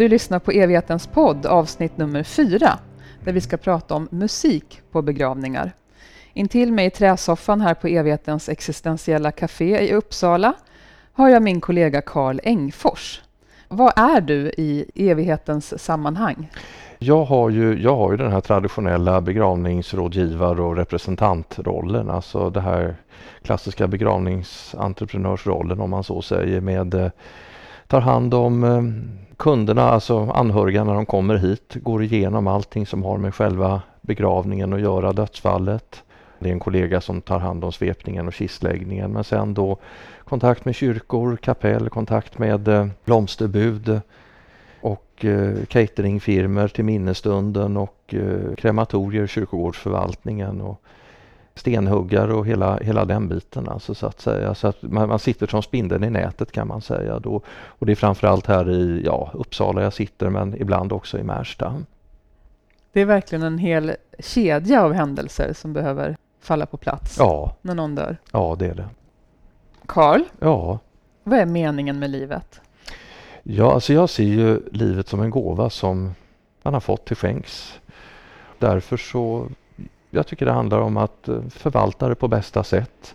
Du lyssnar på Evighetens podd, avsnitt nummer fyra, där vi ska prata om musik på begravningar. Intill mig i träsoffan här på Evighetens existentiella café i Uppsala har jag min kollega Karl Engfors. Vad är du i evighetens sammanhang? Jag har ju, jag har ju den här traditionella begravningsrådgivar och representantrollen, alltså det här klassiska begravningsentreprenörsrollen om man så säger med eh, tar hand om eh, kunderna, alltså anhöriga när de kommer hit, går igenom allting som har med själva begravningen att göra, dödsfallet. Det är en kollega som tar hand om svepningen och kistläggningen men sen då kontakt med kyrkor, kapell, kontakt med eh, blomsterbud och eh, cateringfirmer cateringfirmor till minnesstunden och eh, krematorier, kyrkogårdsförvaltningen och stenhuggare och hela, hela den biten alltså så att säga. Så att man, man sitter som spindeln i nätet kan man säga då. Och det är framförallt här i ja, Uppsala jag sitter men ibland också i Märsta. Det är verkligen en hel kedja av händelser som behöver falla på plats ja. när någon dör. Ja, det är det. Karl, ja. vad är meningen med livet? Ja, alltså jag ser ju livet som en gåva som man har fått till skänks. Därför så jag tycker det handlar om att eh, förvalta det på bästa sätt.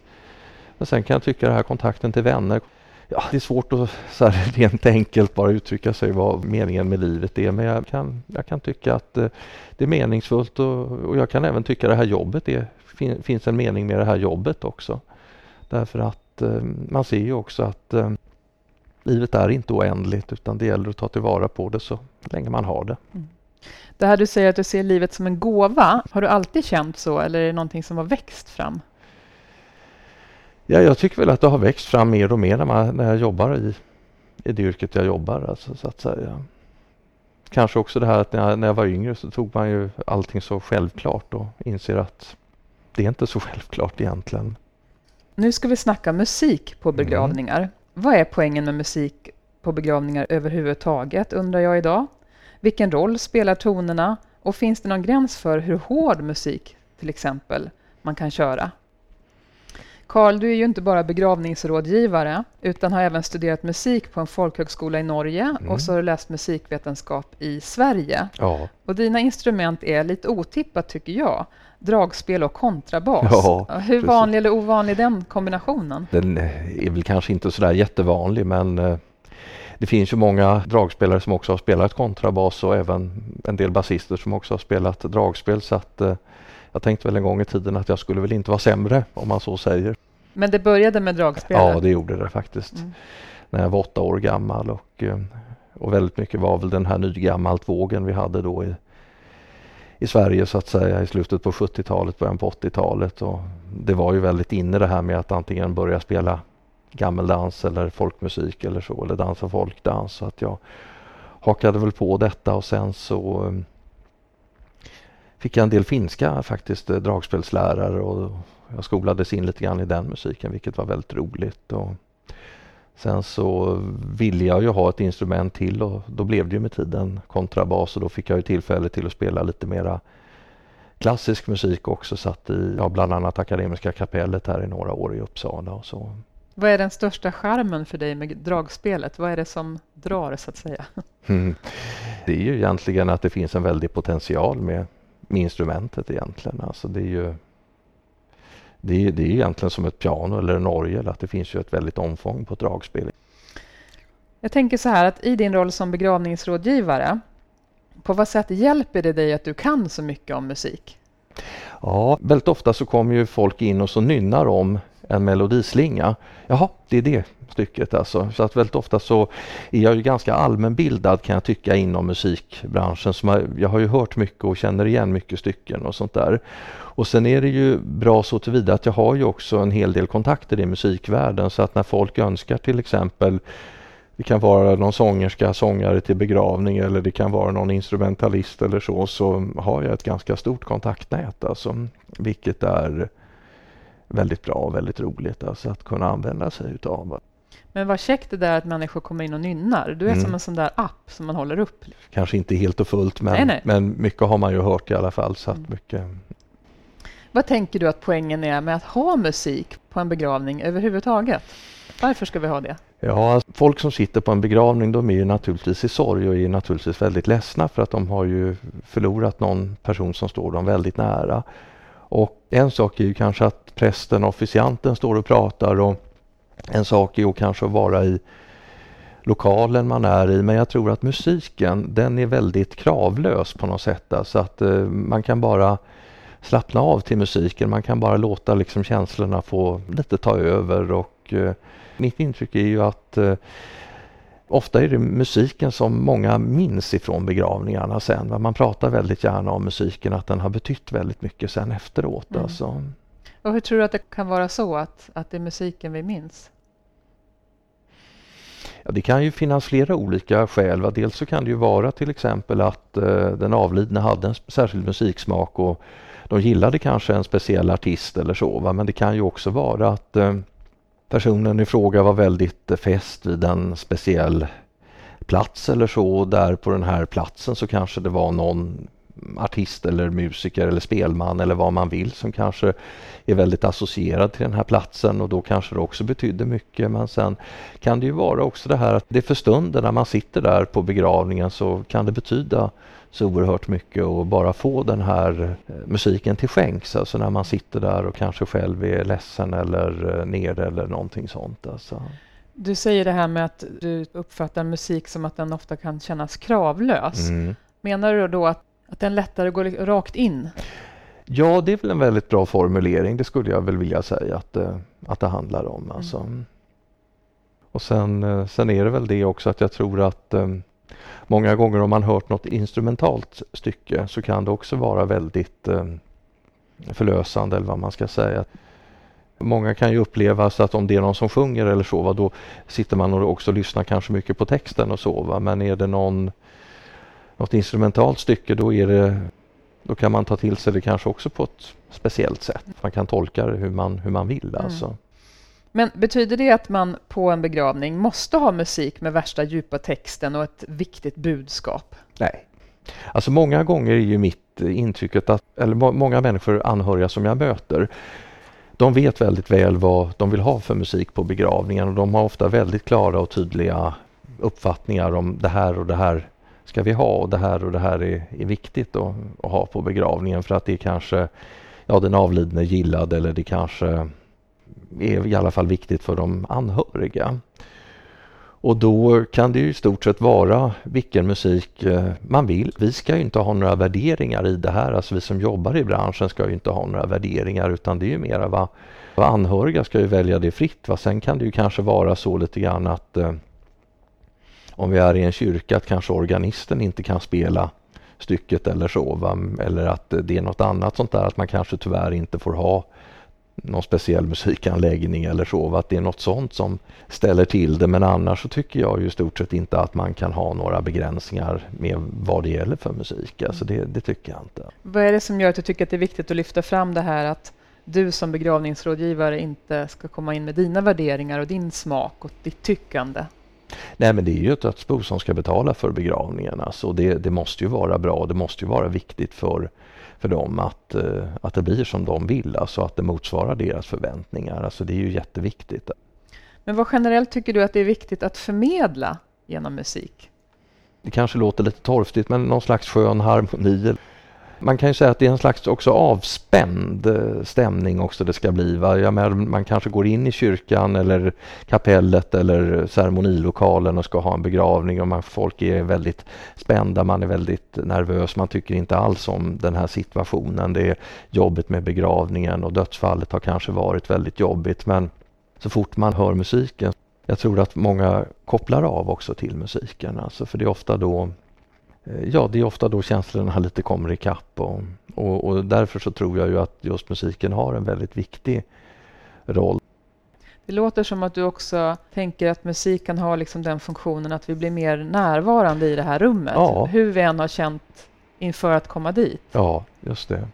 Men sen kan jag tycka den här kontakten till vänner. Ja, det är svårt att så här, rent enkelt bara uttrycka sig vad meningen med livet är men jag kan, jag kan tycka att eh, det är meningsfullt och, och, jag kan även tycka det här jobbet är, fin, finns en mening med det här jobbet också. Därför att eh, man ser ju också att livet är inte oändligt utan det gäller att ta tillvara på det så länge man har det. Mm. Det här du säger att du ser livet som en gåva, har du alltid känt så eller är det någonting som har växt fram? Ja, jag tycker väl att det har växt fram mer och mer när, man, när jag jobbar i, i det yrket jag jobbar. Alltså, så att säga. Kanske också det här att när jag, när jag var yngre så tog man ju allting så självklart och inser att det är inte så självklart egentligen. Nu ska vi snacka musik på mm. begravningar. Mm. Vad är poängen med musik på begravningar överhuvudtaget undrar jag idag. Vilken roll spelar tonerna? Och finns det någon gräns för hur hård musik, till exempel, man kan köra? Karl, du är ju inte bara begravningsrådgivare utan har även studerat musik på en folkhögskola i Norge mm. och så har du läst musikvetenskap i Sverige. Ja. Och dina instrument är lite otippat tycker jag. Dragspel och kontrabas. Ja, Hur precis. vanlig eller ovanlig är den kombinationen? Den är väl kanske inte sådär jättevanlig men eh, det finns ju många dragspelare som också har spelat kontrabas och även en del basister som också har spelat dragspel så att eh, jag tänkte väl en gång i tiden att jag skulle väl inte vara sämre om man så säger. Men det började med dragspel? Ja, det gjorde det faktiskt. Mm. När jag var åtta år gammal och, eh, och väldigt mycket var väl den här nygammalt vågen vi hade då i, i Sverige så att säga i slutet på 70-talet, början på 80-talet. Och det var ju väldigt inne det här med att antingen börja spela gammeldans eller folkmusik eller så, eller dansa folkdans. Så att jag hakade väl på detta och sen så eh, fick jag en del finska faktiskt, eh, dragspelslärare och jag skolades in lite grann i den musiken vilket var väldigt roligt. Och sen så ville jag ju ha ett instrument till och då blev det ju med tiden kontrabas och då fick jag ju tillfälle till att spela lite mera klassisk musik också. Satt i ja, bland annat Akademiska kapellet här i några år i Uppsala och så. Vad är den största charmen för dig med dragspelet? Vad är det som drar så att säga? Mm. Det är ju egentligen att det finns en väldig potential med, med instrumentet egentligen. Alltså det är ju det är, det är egentligen som ett piano eller en orgel, att det finns ju ett väldigt omfång på ett dragspel. Jag tänker så här att i din roll som begravningsrådgivare, på vad sätt hjälper det dig att du kan så mycket om musik? Ja, väldigt ofta så kommer ju folk in och så nynnar om en melodislinga. Jaha, det är det stycket alltså. Så att väldigt ofta så är jag ju ganska allmänbildad kan jag tycka inom musikbranschen. Så jag har ju hört mycket och känner igen mycket stycken och sånt där. Och sen är det ju bra så tillvida att jag har ju också en hel del kontakter i musikvärlden så att när folk önskar till exempel det kan vara någon sångerska, sångare till begravning eller det kan vara någon instrumentalist eller så, så har jag ett ganska stort kontaktnät alltså, vilket är väldigt bra och väldigt roligt alltså, att kunna använda sig utav. Men vad käckt det där att människor kommer in och nynnar. Du är mm. som en sån där app som man håller upp. Kanske inte helt och fullt men, nej, nej. men mycket har man ju hört i alla fall. Så mm. mycket... Vad tänker du att poängen är med att ha musik på en begravning överhuvudtaget? Varför ska vi ha det? Ja, alltså, folk som sitter på en begravning de är ju naturligtvis i sorg och är naturligtvis väldigt ledsna för att de har ju förlorat någon person som står dem väldigt nära. Och en sak är ju kanske att prästen, officianten står och pratar och en sak är ju kanske att vara i lokalen man är i men jag tror att musiken den är väldigt kravlös på något sätt. Så alltså att eh, man kan bara slappna av till musiken. Man kan bara låta liksom känslorna få lite ta över och eh, mitt intryck är ju att eh, ofta är det musiken som många minns ifrån begravningarna sen. Man pratar väldigt gärna om musiken, att den har betytt väldigt mycket sen efteråt. Mm. Alltså. Och hur tror du att det kan vara så att, att det är musiken vi minns? Ja, det kan ju finnas flera olika skäl. Va? Dels så kan det ju vara till exempel att eh, den avlidne hade en särskild musiksmak och de gillade kanske en speciell artist eller så. Va? Men det kan ju också vara att eh, personen i fråga var väldigt fäst vid en speciell plats eller så. Där på den här platsen så kanske det var någon artist eller musiker eller spelman eller vad man vill som kanske är väldigt associerad till den här platsen och då kanske det också betydde mycket. Men sen kan det ju vara också det här att det för stunden när man sitter där på begravningen så kan det betyda så oerhört mycket och bara få den här eh, musiken till skänks. Alltså när man sitter där och kanske själv är ledsen eller eh, nere eller någonting sånt. Alltså. Du säger det här med att du uppfattar musik som att den ofta kan kännas kravlös. Mm. Menar du då att, att den lättare går rakt in? Ja, det är väl en väldigt bra formulering. Det skulle jag väl vilja säga att, eh, att det handlar om. Alltså. Mm. Och sen, sen är det väl det också att jag tror att många gånger om man hört något instrumentalt stycke så kan det också vara väldigt eh, förlösande eller vad man ska säga. Många kan ju uppleva så att om det är någon som sjunger eller så, va, då sitter man och också lyssnar kanske mycket på texten och så. Va? Men är det någon, något instrumentalt stycke då, är det, då kan man ta till sig det kanske också på ett speciellt sätt. Man kan tolka det hur man, hur man vill. Mm. Men betyder det att man på en begravning måste ha musik med värsta djupa texten och ett viktigt budskap? Nej. Alltså många gånger är ju mitt intryck att, eller många människor anhöriga som jag möter, de vet väldigt väl vad de vill ha för musik på begravningen och de har ofta väldigt klara och tydliga uppfattningar om det här och det här ska vi ha och det här och det här är, är viktigt att, att ha på begravningen för att det kanske ja, den avlidne gillade eller det kanske är i alla fall viktigt för de anhöriga. Och då kan det ju i stort sett vara vilken musik eh, man vill. Vi ska ju inte ha några värderingar i det här. Alltså vi som jobbar i branschen ska ju inte ha några värderingar utan det är ju mera vad, vad anhöriga ska ju välja det fritt. Va? Sen kan det ju kanske vara så lite grann att eh, om vi är i en kyrka att kanske organisten inte kan spela stycket eller så. Va? Eller att eh, det är något annat sånt där att man kanske tyvärr inte får ha någon speciell musikanläggning eller så, att det är något sånt som ställer till det. Men annars så tycker jag ju i stort sett inte att man kan ha några begränsningar med vad det gäller för musik. Alltså det, det tycker jag inte. Vad är det som gör att du tycker att det är viktigt att lyfta fram det här att du som begravningsrådgivare inte ska komma in med dina värderingar och din smak och ditt tyckande? Nej men det är ju ett dödsbo som ska betala för begravningen. Alltså det, det måste ju vara bra, det måste ju vara viktigt för för dem att, eh, att det blir som de vill, alltså att det motsvarar deras förväntningar. Alltså det är ju jätteviktigt. Men vad generellt tycker du att det är viktigt att förmedla genom musik? Det kanske låter lite torftigt men någon slags skön harmoni man kan ju säga att det är en slags också avspänd eh, stämning också det ska bli. Va? Jag menar, man kanske går in i kyrkan eller kapellet eller ceremonilokalen och ska ha en begravning och man, folk är väldigt spända, man är väldigt nervös, man tycker inte alls om den här situationen. Det är jobbigt med begravningen och dödsfallet har kanske varit väldigt jobbigt men så fort man hör musiken jag tror att många kopplar av också till musiken, alltså för det är ofta då ja, det är ofta då känslorna lite kommer ikapp och, och, och därför så tror jag ju att just musiken har en väldigt viktig roll. Det låter som att du också tänker att musiken har liksom den funktionen att vi blir mer närvarande i det här rummet. Ja. Hur vi än har känt inför att komma dit. Ja, just det.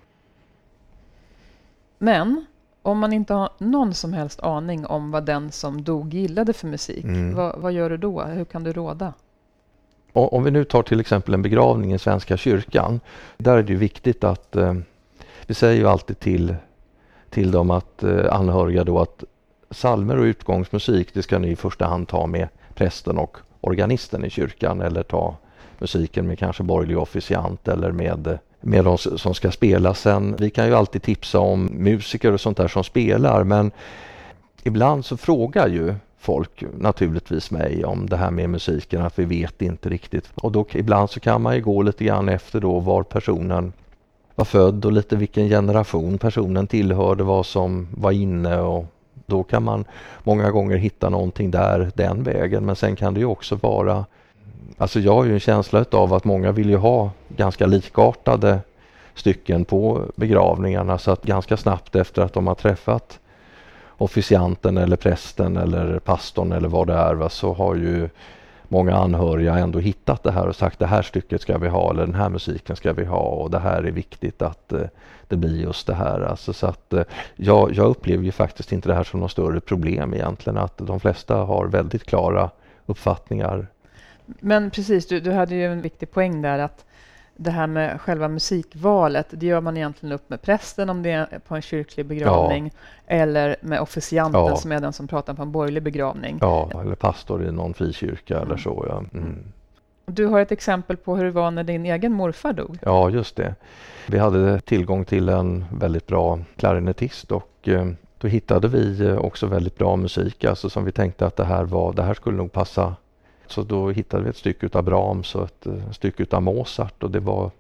Men om man inte har någon som helst aning om vad den som dog gillade för musik, mm. vad, vad gör du då? Hur kan du råda? Om vi nu tar till exempel en begravning i Svenska kyrkan. Där är det viktigt att eh, vi säger ju alltid till, till dem att eh, anhöriga då att salmer och utgångsmusik det ska ni i första hand ta med prästen och organisten i kyrkan eller ta musiken med kanske borgerlig officiant eller med eh, med de som ska spela sen. Vi kan ju alltid tipsa om musiker och sånt där som spelar men ibland så frågar ju folk naturligtvis mig om det här med musiken att vi vet inte riktigt. Och då ibland så kan man ju gå lite grann efter då var personen var född och lite vilken generation personen tillhörde, vad som var inne och då kan man många gånger hitta någonting där den vägen. Men sen kan det ju också vara Alltså jag har ju en känsla av att många vill ju ha ganska likartade stycken på begravningarna så att ganska snabbt efter att de har träffat officianten eller prästen eller pastorn eller vad det är va, så har ju många anhöriga ändå hittat det här och sagt det här stycket ska vi ha eller den här musiken ska vi ha och det här är viktigt att eh, det blir just det här. Alltså, så att, eh, jag, jag upplever ju faktiskt inte det här som något större problem egentligen att de flesta har väldigt klara uppfattningar. Men precis, du, du hade ju en viktig poäng där att det här med själva musikvalet, det gör man egentligen upp med prästen om det är på en kyrklig begravning ja. eller med officianten ja. som är den som pratar på en borgerlig begravning. Ja, eller pastor i någon frikyrka mm. eller så. Ja. Mm. Du har ett exempel på hur det var när din egen morfar dog. Ja, just det. Vi hade tillgång till en väldigt bra klarinettist och eh, då hittade vi eh, också väldigt bra musik, alltså som vi tänkte att det här, var, det här skulle nog passa så då hittade vi ett stycke utav Brahms och ett, ett stycke utav Mozart och det var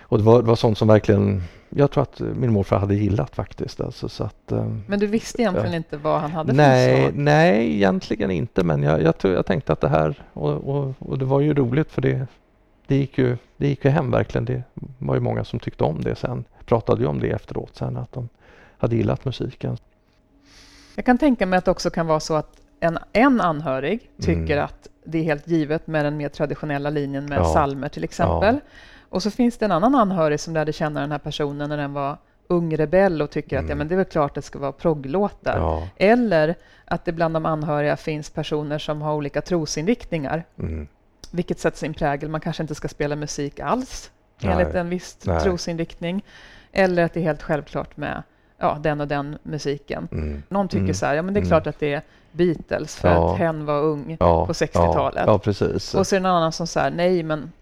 och det var, det var sånt som verkligen jag tror att min morfar hade gillat faktiskt. Alltså, så att, eh, men du visste egentligen äh, inte vad han hade nej, för Nej, egentligen inte. Men jag, jag, jag tänkte att det här, och, och, och, det var ju roligt för det, det, gick ju, det gick ju hem verkligen. Det var ju många som tyckte om det sen. Pratade ju om det efteråt sen, att de hade gillat musiken. Jag kan tänka mig att det också kan vara så att en, en anhörig tycker mm. att det är helt givet med den mer traditionella linjen med ja. salmer till exempel. Ja. Och så finns det en annan anhörig som lärde känna den här personen när den var ung rebell och tycker mm. att ja, mm. men det är väl klart att det ska vara progglåtar. Ja. Eller att det bland de anhöriga finns personer som har olika trosinriktningar. Mm. Vilket sätter sin prägel. Man kanske inte ska spela musik alls Nej. enligt en viss Nej. trosinriktning. Eller att det är helt självklart med ja, den och den musiken. Mm. Någon tycker mm. så här, ja men det är mm. klart att det är Beatles för ja. att hen var ung ja. på 60-talet. Ja, precis. Och så är det en annan som säger nej men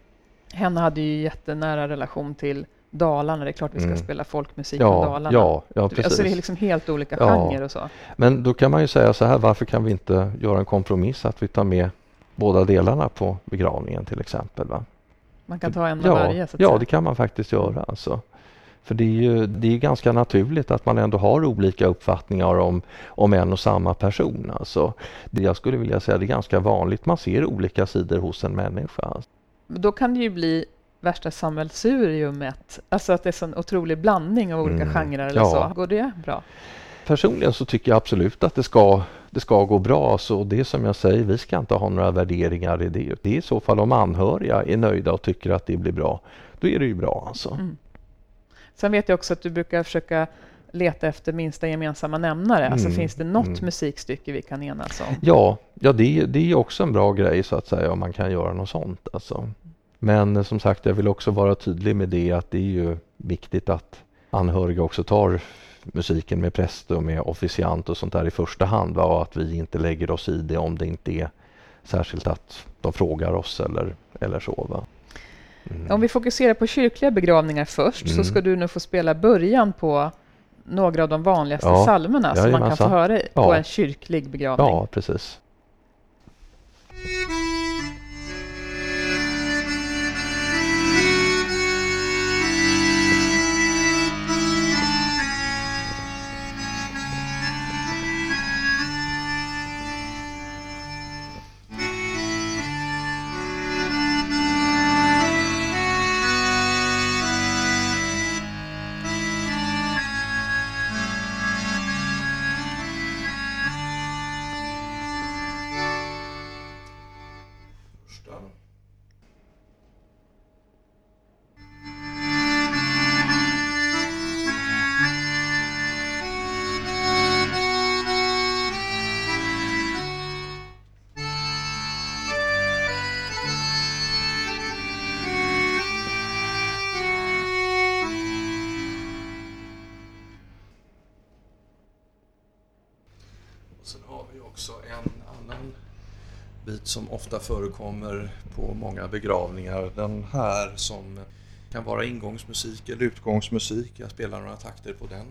hen hade ju jättenära relation till Dalarna, det är klart vi ska mm. spela folkmusik ja, med Dalarna. Ja, ja, precis. Alltså det är liksom helt olika ja. genrer och så. Men då kan man ju säga så här, varför kan vi inte göra en kompromiss att vi tar med båda delarna på begravningen till exempel? Va? Man kan ta en av ja, varje? Så att ja, säga. det kan man faktiskt göra. Alltså. För det är ju det är ganska naturligt att man ändå har olika uppfattningar om, om en och samma person. Alltså, det jag skulle vilja säga det är ganska vanligt, man ser olika sidor hos en människa. Då kan det ju bli värsta sammelsuriumet, alltså att det är en otrolig blandning av olika mm, genrer eller ja. så. Går det bra? Personligen så tycker jag absolut att det ska, det ska gå bra. Så det som jag säger, vi ska inte ha några värderingar i det. Det är i så fall om anhöriga är nöjda och tycker att det blir bra. Då är det ju bra alltså. Mm. Sen vet jag också att du brukar försöka leta efter minsta gemensamma nämnare. Alltså, mm. Finns det något mm. musikstycke vi kan enas om? Ja, ja det, det är också en bra grej så att säga om man kan göra något sånt. Alltså. Men som sagt, jag vill också vara tydlig med det att det är ju viktigt att anhöriga också tar musiken med präst och med officiant och sånt där i första hand va? och att vi inte lägger oss i det om det inte är särskilt att de frågar oss eller, eller så. Va? Mm. Om vi fokuserar på kyrkliga begravningar först mm. så ska du nu få spela början på några av de vanligaste ja. psalmerna som man kan få höra på en kyrklig begravning. Ja, precis. Sen har vi också en annan bit som ofta förekommer på många begravningar. Den här som kan vara ingångsmusik eller utgångsmusik. Jag spelar några takter på den.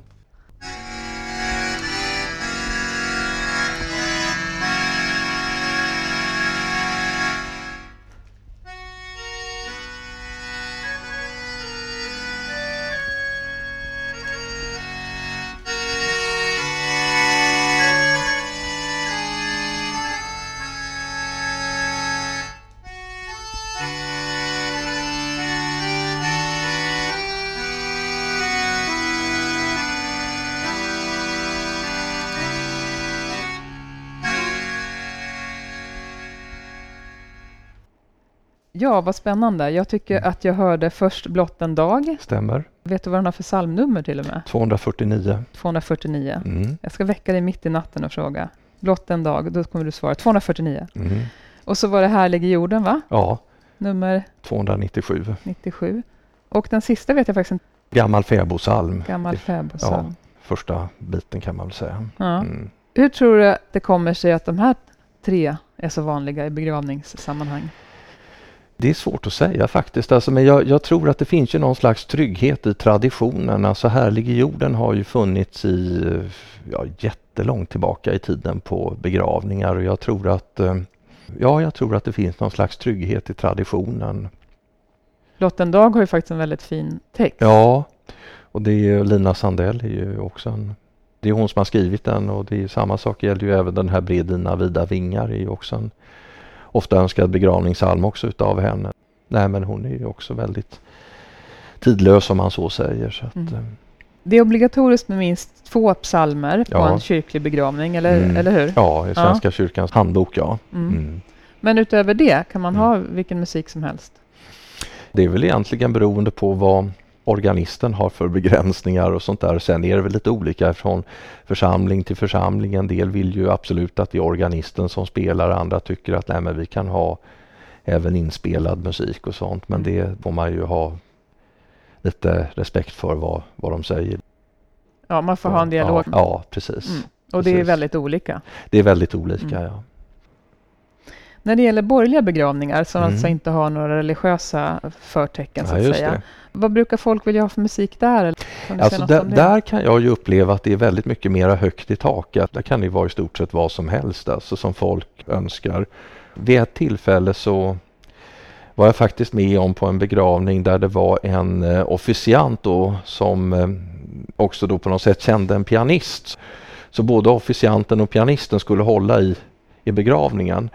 Ja, vad spännande. Jag tycker Mm. att jag hörde först Blott en dag. Stämmer. Vet du vad den har för psalmnummer till och med? 249. 249. Mm. Jag ska väcka dig mitt i natten och fråga. Blott en dag, då kommer du svara 249. Mm. Och så var det Härlig i jorden, va? Ja, Nummer 297. 97. Och den sista vet jag faktiskt inte. Gammal fäbodpsalm. Gammal fäbodpsalm. Första biten kan man väl säga. Ja. Mm. Hur tror du att det kommer sig att de här tre är så vanliga i begravningssammanhang? Det är svårt att säga faktiskt, alltså, men jag, jag tror att det finns ju någon slags trygghet i traditionen. Alltså Härlig jorden har ju funnits i ja, jättelångt tillbaka i tiden på begravningar och jag tror att eh, Ja, jag tror att det finns någon slags trygghet i traditionen. Blott en dag har ju faktiskt en väldigt fin text. Ja, och det är Lina Sandell är ju också en det är hon som har skrivit den och det är samma sak gäller ju även den här Bred dina vida vingar är ju också en ofta önskad begravningssalm också utav henne. Nej men hon är ju också väldigt tidlös om man så säger. Så att, Mm. eh, Det är obligatoriskt med minst två psalmer på Ja. en kyrklig begravning, eller, Mm. eller hur? Ja, i Svenska kyrkans handbok ja. Mm. Mm. Men utöver det kan man Mm. ha vilken musik som helst. Det är väl egentligen beroende på vad organisten har för begränsningar och sånt där. Sen är det väl lite olika från församling till församling. En del vill ju absolut att det är organisten som spelar, andra tycker att nej, men vi kan ha även inspelad musik och sånt. Men det får man ju ha lite respekt för vad, vad de säger. Ja, man får ha en dialog. Ja, ja precis. Mm. Och det är precis. väldigt olika. Det är väldigt olika. Mm. Ja. När det gäller borgerliga begravningar som Mm. alltså inte har några religiösa förtecken så Ja, att just säga. det. Vad brukar folk vilja ha för musik där? Alltså där, där kan jag ju uppleva att det är väldigt mycket mera högt i taket. Där kan det ju vara i stort sett vad som helst alltså, som folk önskar. Vid ett tillfälle så var jag faktiskt med om på en begravning där det var en eh, officiant då som eh, också då på något sätt kände en pianist. Så både officianten och pianisten skulle hålla i, i begravningen.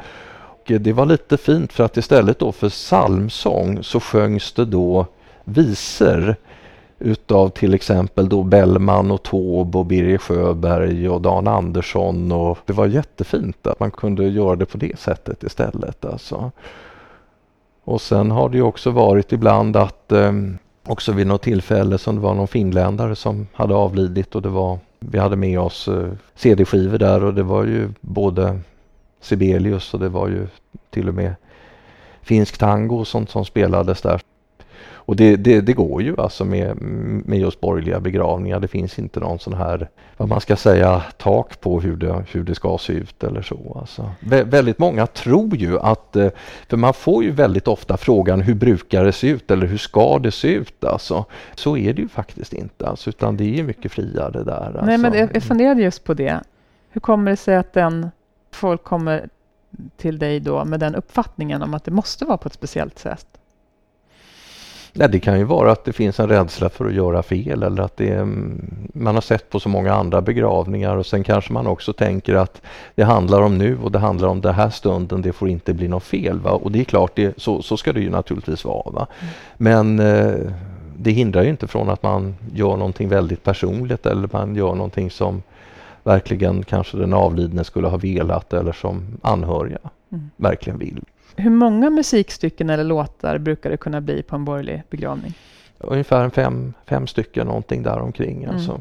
Och eh, det var lite fint för att istället då för psalmsång så sjöngs det då visor utav till exempel då Bellman och Taube och Birger Sjöberg och Dan Andersson och det var jättefint att man kunde göra det på det sättet istället alltså. Och sen har det ju också varit ibland att eh, också vid något tillfälle som det var någon finländare som hade avlidit och det var vi hade med oss eh, CD-skivor där och det var ju både Sibelius och det var ju till och med finsk tango och sånt som spelades där. Och det, det, det går ju alltså med, med just borgerliga begravningar. Det finns inte någon sån här, vad man ska säga, tak på hur det, hur det ska se ut eller så. Alltså. Vä väldigt många tror ju att, eh, för man får ju väldigt ofta frågan hur brukar det se ut eller hur ska det se ut alltså. Så är det ju faktiskt inte alltså, utan det är mycket friare där. Alltså. Nej, men jag, jag funderade just på det. Hur kommer det sig att den folk kommer till dig då med den uppfattningen om att det måste vara på ett speciellt sätt? Nej, det kan ju vara att det finns en rädsla för att göra fel eller att det är, mm, man har sett på så många andra begravningar och sen kanske man också tänker att det handlar om nu och det handlar om den här stunden, det får inte bli något fel. Va? Och det är klart, det, så, så ska det ju naturligtvis vara. Va? Mm. Men eh, det hindrar ju inte från att man gör någonting väldigt personligt eller man gör någonting som verkligen kanske den avlidne skulle ha velat eller som anhöriga Mm. verkligen vill. Hur många musikstycken eller låtar brukar det kunna bli på en borgerlig begravning? Ungefär fem, fem stycken någonting där omkring. Mm. Alltså.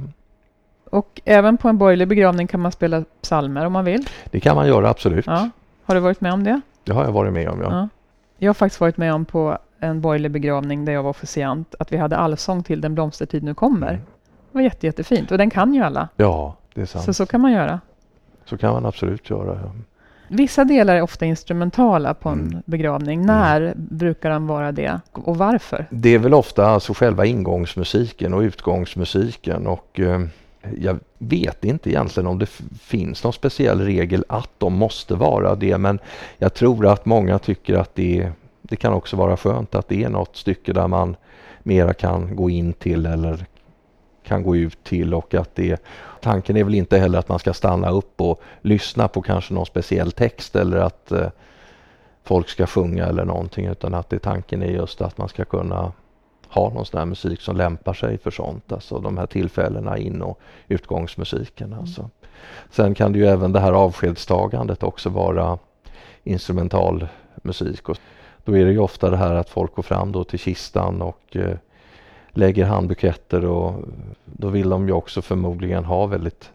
Och även på en borgerlig begravning kan man spela psalmer om man vill. Det kan man göra absolut. Ja. Har du varit med om det? Det har jag varit med om. Ja. Ja. Jag har faktiskt varit med om på en borgerlig begravning där jag var officiant att vi hade allsång till Den blomstertid nu kommer. Mm. Det var jätte, jättefint och den kan ju alla. ja, det är sant. Så så kan man göra. Så kan man absolut göra. Ja. Vissa delar är ofta instrumentala på en Mm. begravning. När brukar de vara det och varför? Det är väl ofta alltså själva ingångsmusiken och utgångsmusiken och eh, jag vet inte egentligen om det finns någon speciell regel att de måste vara det men jag tror att många tycker att det, det kan också vara skönt att det är något stycke där man mera kan gå in till eller kan gå ut till och att det tanken är väl inte heller att man ska stanna upp och lyssna på kanske någon speciell text eller att eh, folk ska sjunga eller någonting utan att det tanken är just att man ska kunna ha någon sån här musik som lämpar sig för sånt, alltså de här tillfällena in och utgångsmusiken. Alltså. Sen kan det ju även det här avskedstagandet också vara instrumental musik. Och då är det ju ofta det här att folk går fram då till kistan och eh, lägger handbuketter och då vill de ju också förmodligen ha väldigt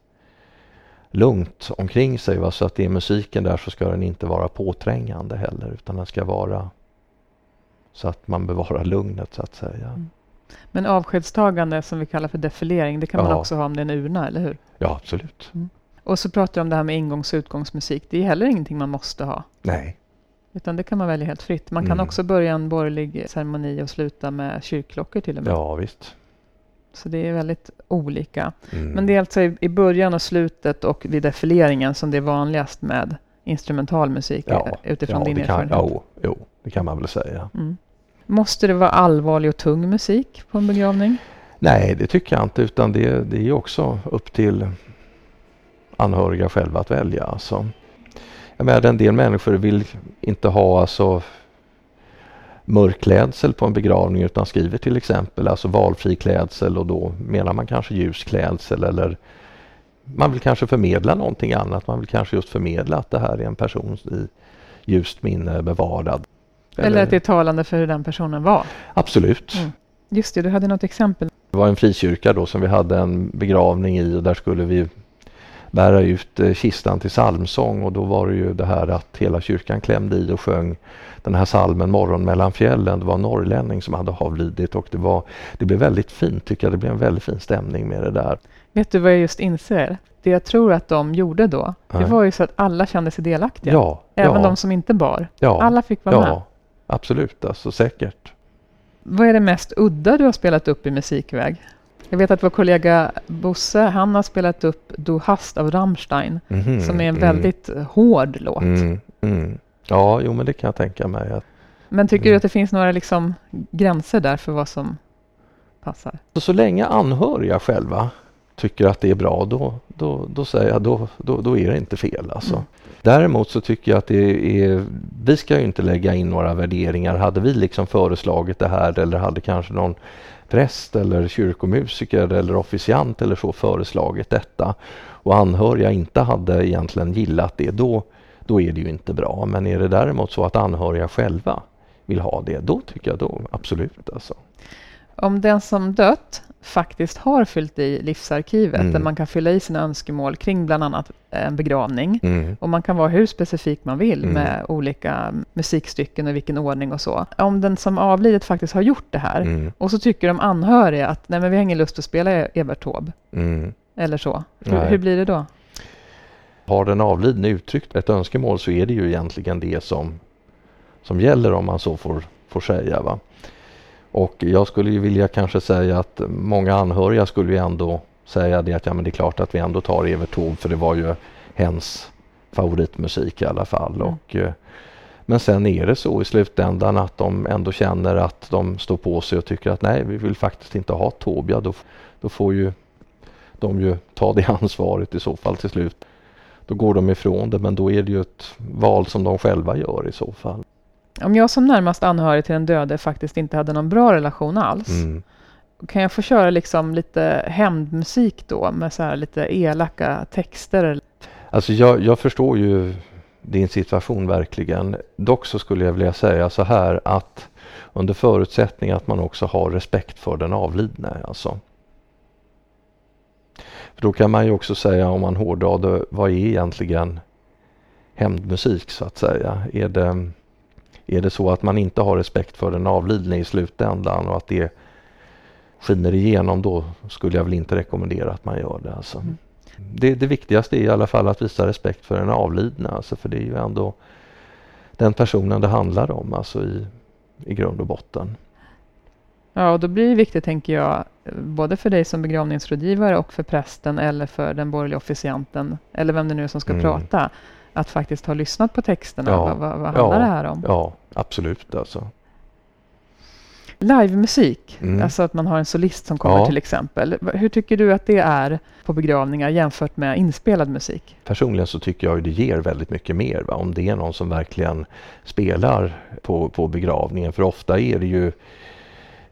lugnt omkring sig. Va? Så att det är musiken där så ska den inte vara påträngande heller utan den ska vara så att man bevarar lugnet så att säga. Mm. Men avskedstagande som vi kallar för defilering, det kan man Ja. också ha om det är en urna, eller hur? Ja, absolut. Och så pratar du om det här med ingångs och utgångsmusik. Det är heller ingenting man måste ha. Nej. Utan det kan man välja helt fritt. Man kan Mm. också börja en borgerlig ceremoni och sluta med kyrkklockor till och med. Ja, visst. Så det är väldigt olika. Mm. Men det är alltså i, i början och slutet och vid defileringen som det är vanligast med instrumental musik Ja, eh, utifrån ja, din det kan, erfarenhet. jo, det kan man väl säga. Mm. Måste det vara allvarlig och tung musik på en begravning? Nej, det tycker jag inte utan det, det är också upp till anhöriga själva att välja. Alltså. Jag menar, en del människor vill inte ha alltså, mörk klädsel på en begravning utan skriver till exempel alltså valfri klädsel och då menar man kanske ljus klädsel eller man vill kanske förmedla någonting annat. Man vill kanske just förmedla att det här är en person i ljust minne bevarad. Eller, att det är talande för hur den personen var? Absolut. Mm. Just det, du hade något exempel. Det var en frikyrka då som vi hade en begravning i och där skulle vi bära ut eh, kistan till psalmsång och då var det ju det här att hela kyrkan klämde i och sjöng den här salmen Morgon mellan fjällen. Det var en norrlänning som hade avlidit och det, var, det blev väldigt fint tycker jag. Det blev en väldigt fin stämning med det där. Vet du vad jag just inser? Det jag tror att de gjorde då, det Nej. var ju så att alla kände sig delaktiga. Ja, Även ja, de som inte bar. ja, Alla fick vara med. ja absolut, alltså säkert. Vad är det mest udda du har spelat upp i musikväg? Jag vet att vår kollega Bosse, han har spelat upp Du hast av Rammstein, Mhm, som är en mm, väldigt eh, hård låt. Mm, mm. Ja, jo men det kan jag tänka mig. Att, Men tycker Mm. du att det finns några liksom gränser där för vad som passar? så, så länge anhöriga själva tycker att det är bra, då, då, då säger jag då, då, då är det inte fel. Alltså. Mm. Däremot så tycker jag att det är, vi ska ju inte lägga in några värderingar. Hade vi liksom föreslagit det här eller hade kanske någon präst eller kyrkomusiker eller officiant eller så föreslagit detta och anhöriga inte hade egentligen gillat det, då, då är det ju inte bra. Men är det däremot så att anhöriga själva vill ha det, då tycker jag då absolut. Alltså. Om den som dött faktiskt har fyllt i livsarkivet, Mm. där man kan fylla i sina önskemål kring bland annat en begravning, Mm. och man kan vara hur specifik man vill Mm. med olika musikstycken och vilken ordning och så. Om den som avlidit faktiskt har gjort det här, Mm. och så tycker de anhöriga att nej men vi har ingen lust att spela Evert Taube, Mm. eller så. Hur, hur blir det då? Har den avlidne uttryckt ett önskemål så är det ju egentligen det som, som gäller om man så får, får säga. Va? Och jag skulle ju vilja kanske säga att många anhöriga skulle ju ändå säga det att ja men det är klart att vi ändå tar Evert Taube för det var ju hens favoritmusik i alla fall. Mm. Och, eh, men sen är det så i slutändan att de ändå känner att de står på sig och tycker att nej vi vill faktiskt inte ha. Ja, då, då får ju de ju ta det ansvaret i så fall till slut. Då går de ifrån det men då är det ju ett val som de själva gör i så fall. Om jag som närmast anhörig till den döde faktiskt inte hade någon bra relation alls, Mm. kan jag få köra liksom lite hämndmusik då med så här lite elaka texter? Alltså jag, jag förstår ju din situation verkligen. Dock så skulle jag vilja säga så här att under förutsättning att man också har respekt för den avlidne. Alltså. För då kan man ju också säga om man hårdrar det, vad är egentligen hämndmusik så att säga? Är det, är det så att man inte har respekt för den avlidne i slutändan och att det skiner igenom då skulle jag väl inte rekommendera att man gör det. Alltså. Mm. Det, det viktigaste är i alla fall att visa respekt för den avlidna, alltså för det är ju ändå den personen det handlar om, alltså i, i grund och botten. Ja, och då blir det viktigt, tänker jag, både för dig som begravningsrådgivare och för prästen eller för den borgerliga officianten, eller vem det nu är som ska mm. prata, att faktiskt ha lyssnat på texterna. Ja, vad, vad, vad handlar ja, det här om? Ja, absolut. Alltså. Livemusik, mm. alltså att man har en solist som kommer ja. till exempel. Hur tycker du att det är på begravningar jämfört med inspelad musik? Personligen så tycker jag att det ger väldigt mycket mer. Va? Om det är någon som verkligen spelar på, på begravningen. För ofta är det ju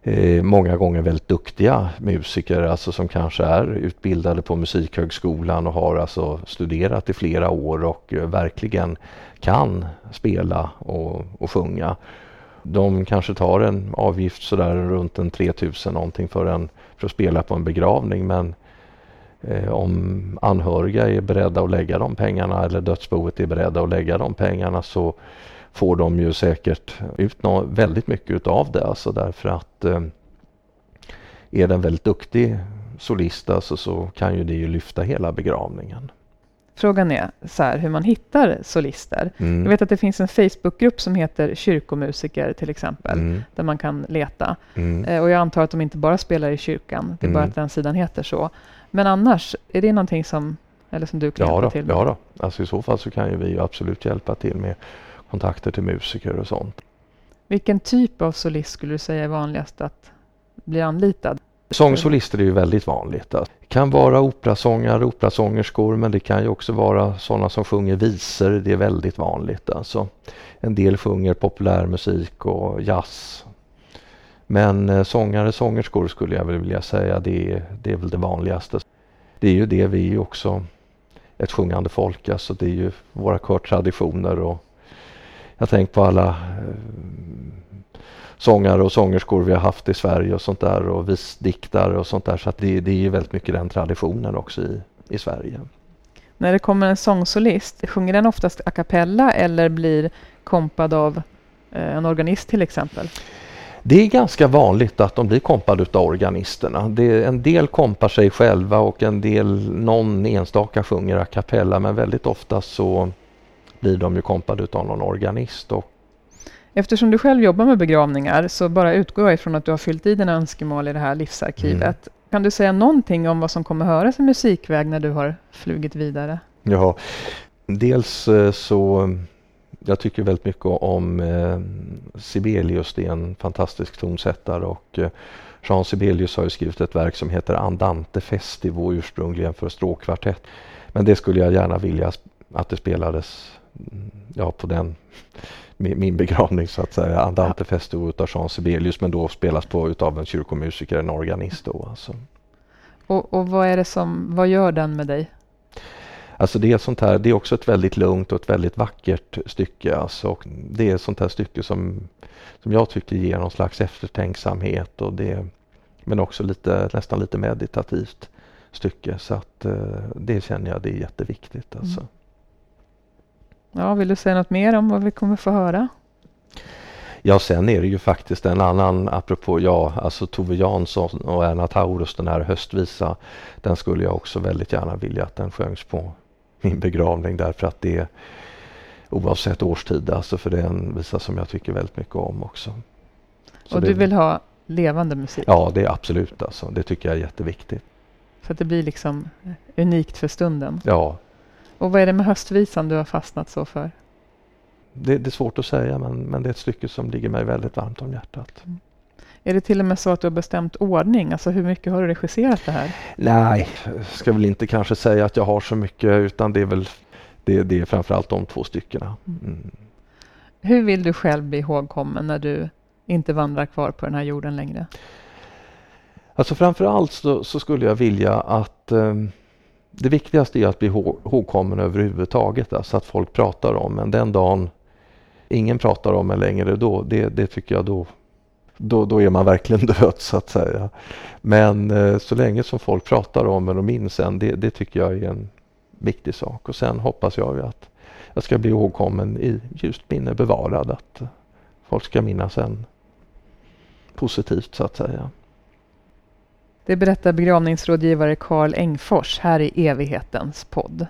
eh, många gånger väldigt duktiga musiker, alltså som kanske är utbildade på Musikhögskolan och har alltså studerat i flera år och eh, verkligen kan spela och, och sjunga. De kanske tar en avgift sådär runt en 3000 någonting för, en, för att spela på en begravning men eh, om anhöriga är beredda att lägga de pengarna eller dödsboet är beredda att lägga de pengarna så får de ju säkert ut väldigt mycket utav det alltså därför att eh, är det en väldigt duktig solist alltså, så kan ju det ju lyfta hela begravningen. Frågan är så här, hur man hittar solister. Mm. Jag vet att det finns en Facebookgrupp som heter Kyrkomusiker till exempel, mm. där man kan leta. Mm. Eh, och jag antar att de inte bara spelar i kyrkan, det är bara mm. att den sidan heter så. Men annars, är det någonting som, eller som du kan ja hjälpa då, till med? Ja, då. Alltså i så fall så kan ju vi absolut hjälpa till med kontakter till musiker och sånt. Vilken typ av solist skulle du säga är vanligast att bli anlitad? Sångsolister är ju väldigt vanligt. Det kan vara operasångare, operasångerskor men det kan ju också vara sådana som sjunger visor. Det är väldigt vanligt. Alltså. En del sjunger populärmusik och jazz. Men eh, sångare, sångerskor skulle jag väl vilja säga det är, det är väl det vanligaste. Det är ju det, vi är ju också ett sjungande folk. Alltså det är ju våra körtraditioner och jag tänker på alla eh, sångare och sångerskor vi har haft i Sverige och sånt där och visdiktare och sånt där. Så att det, det är ju väldigt mycket den traditionen också i, i Sverige. När det kommer en sångsolist, sjunger den oftast a cappella eller blir kompad av eh, en organist till exempel? Det är ganska vanligt att de blir kompade av organisterna. Det, en del kompar sig själva och en del, någon enstaka sjunger a cappella men väldigt ofta så blir de ju kompade av någon organist. Och Eftersom du själv jobbar med begravningar så bara utgår jag ifrån att du har fyllt i dina önskemål i det här livsarkivet. Mm. Kan du säga någonting om vad som kommer höras i musikväg när du har flugit vidare? Ja, dels eh, så jag tycker väldigt mycket om eh, Sibelius, det är en fantastisk tonsättare och eh, Jean Sibelius har ju skrivit ett verk som heter Andante Festivo ursprungligen för stråkkvartett. Men det skulle jag gärna vilja att det spelades ja, på den min begravning så att säga. Andante Festo utav Jean Sibelius men då spelas på utav en kyrkomusiker, en organist då alltså. Och, och vad är det som, vad gör den med dig? Alltså det är sånt här, det är också ett väldigt lugnt och ett väldigt vackert stycke alltså. Och det är ett sånt här stycke som, som jag tycker ger någon slags eftertänksamhet och det, men också lite, nästan lite meditativt stycke så att eh, det känner jag det är jätteviktigt alltså. Mm. Ja, vill du säga något mer om vad vi kommer få höra? Ja, sen är det ju faktiskt en annan, apropå ja, alltså Tove Jansson och Erna Taurus, den här höstvisa. Den skulle jag också väldigt gärna vilja att den sjöngs på min begravning därför att det oavsett årstid, alltså för det är en visa som jag tycker väldigt mycket om också. Så och du vill ha levande musik? Ja, det är absolut alltså. Det tycker jag är jätteviktigt. Så att det blir liksom unikt för stunden? Ja, och vad är det med höstvisan du har fastnat så för? Det, det är svårt att säga men, men det är ett stycke som ligger mig väldigt varmt om hjärtat. Mm. Är det till och med så att du har bestämt ordning? Alltså hur mycket har du regisserat det här? Nej, ska väl inte kanske säga att jag har så mycket utan det är väl det, det är framförallt de två styckena. Mm. mm. Hur vill du själv bli ihågkommen när du inte vandrar kvar på den här jorden längre? Alltså framförallt så, så skulle jag vilja att um, det viktigaste är att bli ihågkommen överhuvudtaget, alltså att folk pratar om men den dagen ingen pratar om en längre då, det, det tycker jag då, då, då är man verkligen död så att säga. Men eh, så länge som folk pratar om en och minns en, det, det tycker jag är en viktig sak. Och sen hoppas jag ju att jag ska bli ihågkommen i ljust minne bevarad, att folk ska minnas en positivt så att säga. Det berättar begravningsrådgivare Karl Engfors här i evighetens podd.